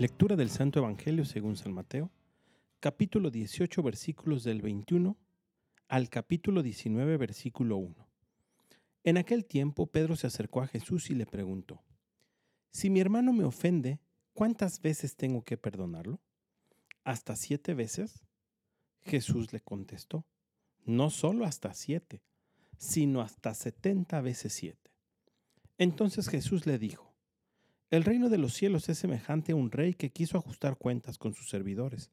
Lectura del Santo Evangelio según San Mateo, capítulo 18 versículos del 21 al capítulo 19 versículo 1. En aquel tiempo Pedro se acercó a Jesús y le preguntó, Si mi hermano me ofende, ¿cuántas veces tengo que perdonarlo? ¿Hasta siete veces? Jesús le contestó, no solo hasta siete, sino hasta setenta veces siete. Entonces Jesús le dijo, El reino de los cielos es semejante a un rey que quiso ajustar cuentas con sus servidores.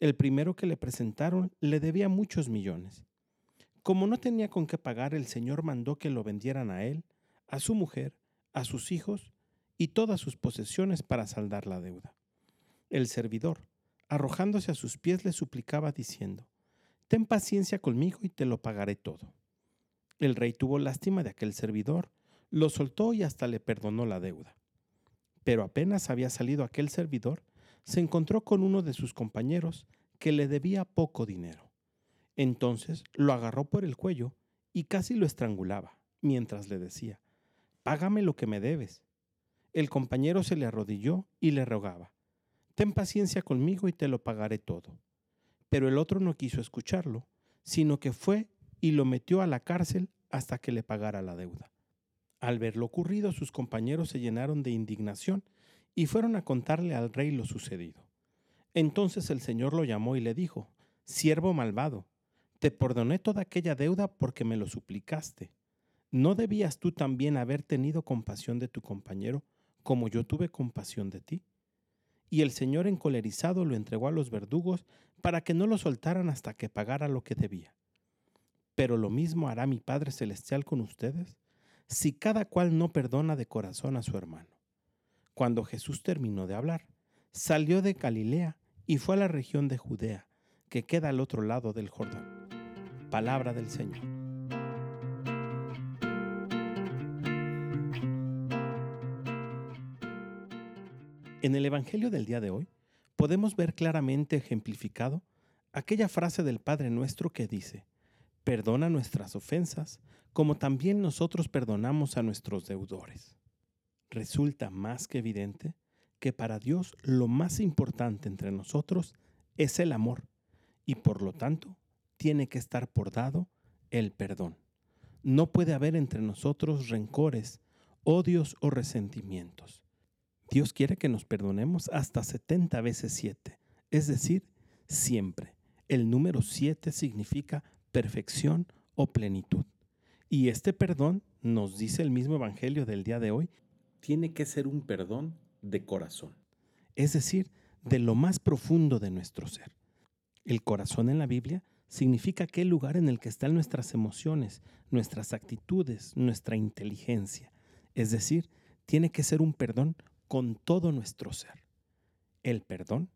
El primero que le presentaron le debía muchos millones. Como no tenía con qué pagar, el Señor mandó que lo vendieran a él, a su mujer, a sus hijos y todas sus posesiones para saldar la deuda. El servidor, arrojándose a sus pies, le suplicaba diciendo, Ten paciencia conmigo y te lo pagaré todo. El rey tuvo lástima de aquel servidor, lo soltó y hasta le perdonó la deuda. Pero apenas había salido aquel servidor, se encontró con uno de sus compañeros que le debía poco dinero. Entonces lo agarró por el cuello y casi lo estrangulaba, mientras le decía, Págame lo que me debes. El compañero se le arrodilló y le rogaba, Ten paciencia conmigo y te lo pagaré todo. Pero el otro no quiso escucharlo, sino que fue y lo metió a la cárcel hasta que le pagara la deuda. Al ver lo ocurrido, sus compañeros se llenaron de indignación y fueron a contarle al rey lo sucedido. Entonces el Señor lo llamó y le dijo, Siervo malvado, te perdoné toda aquella deuda porque me lo suplicaste. ¿No debías tú también haber tenido compasión de tu compañero como yo tuve compasión de ti? y el Señor encolerizado lo entregó a los verdugos para que no lo soltaran hasta que pagara lo que debía. Pero lo mismo hará mi Padre Celestial con ustedes si cada cual no perdona de corazón a su hermano. Cuando Jesús terminó de hablar, salió de Galilea y fue a la región de Judea, que queda al otro lado del Jordán. Palabra del Señor. En el Evangelio del día de hoy podemos ver claramente ejemplificado aquella frase del Padre nuestro que dice, perdona nuestras ofensas como también nosotros perdonamos a nuestros deudores. Resulta más que evidente que para Dios lo más importante entre nosotros es el amor y por lo tanto tiene que estar por dado el perdón. No puede haber entre nosotros rencores, odios o resentimientos. Dios quiere que nos perdonemos hasta 70 veces 7, es decir, siempre. El número 7 significa perfección o plenitud. Y este perdón, nos dice el mismo Evangelio del día de hoy, tiene que ser un perdón de corazón, es decir, de lo más profundo de nuestro ser. El corazón en la Biblia significa aquel lugar en el que están nuestras emociones, nuestras actitudes, nuestra inteligencia. Es decir, tiene que ser un perdón con todo nuestro ser. El perdón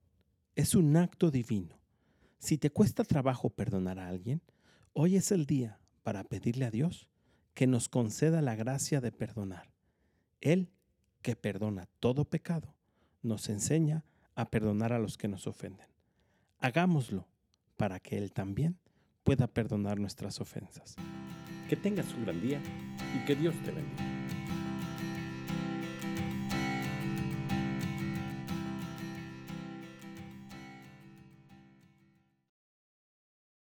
es un acto divino. Si te cuesta trabajo perdonar a alguien, hoy es el día para pedirle a Dios que nos conceda la gracia de perdonar. Él, que perdona todo pecado, nos enseña a perdonar a los que nos ofenden. Hagámoslo para que Él también pueda perdonar nuestras ofensas. Que tengas un gran día y que Dios te bendiga.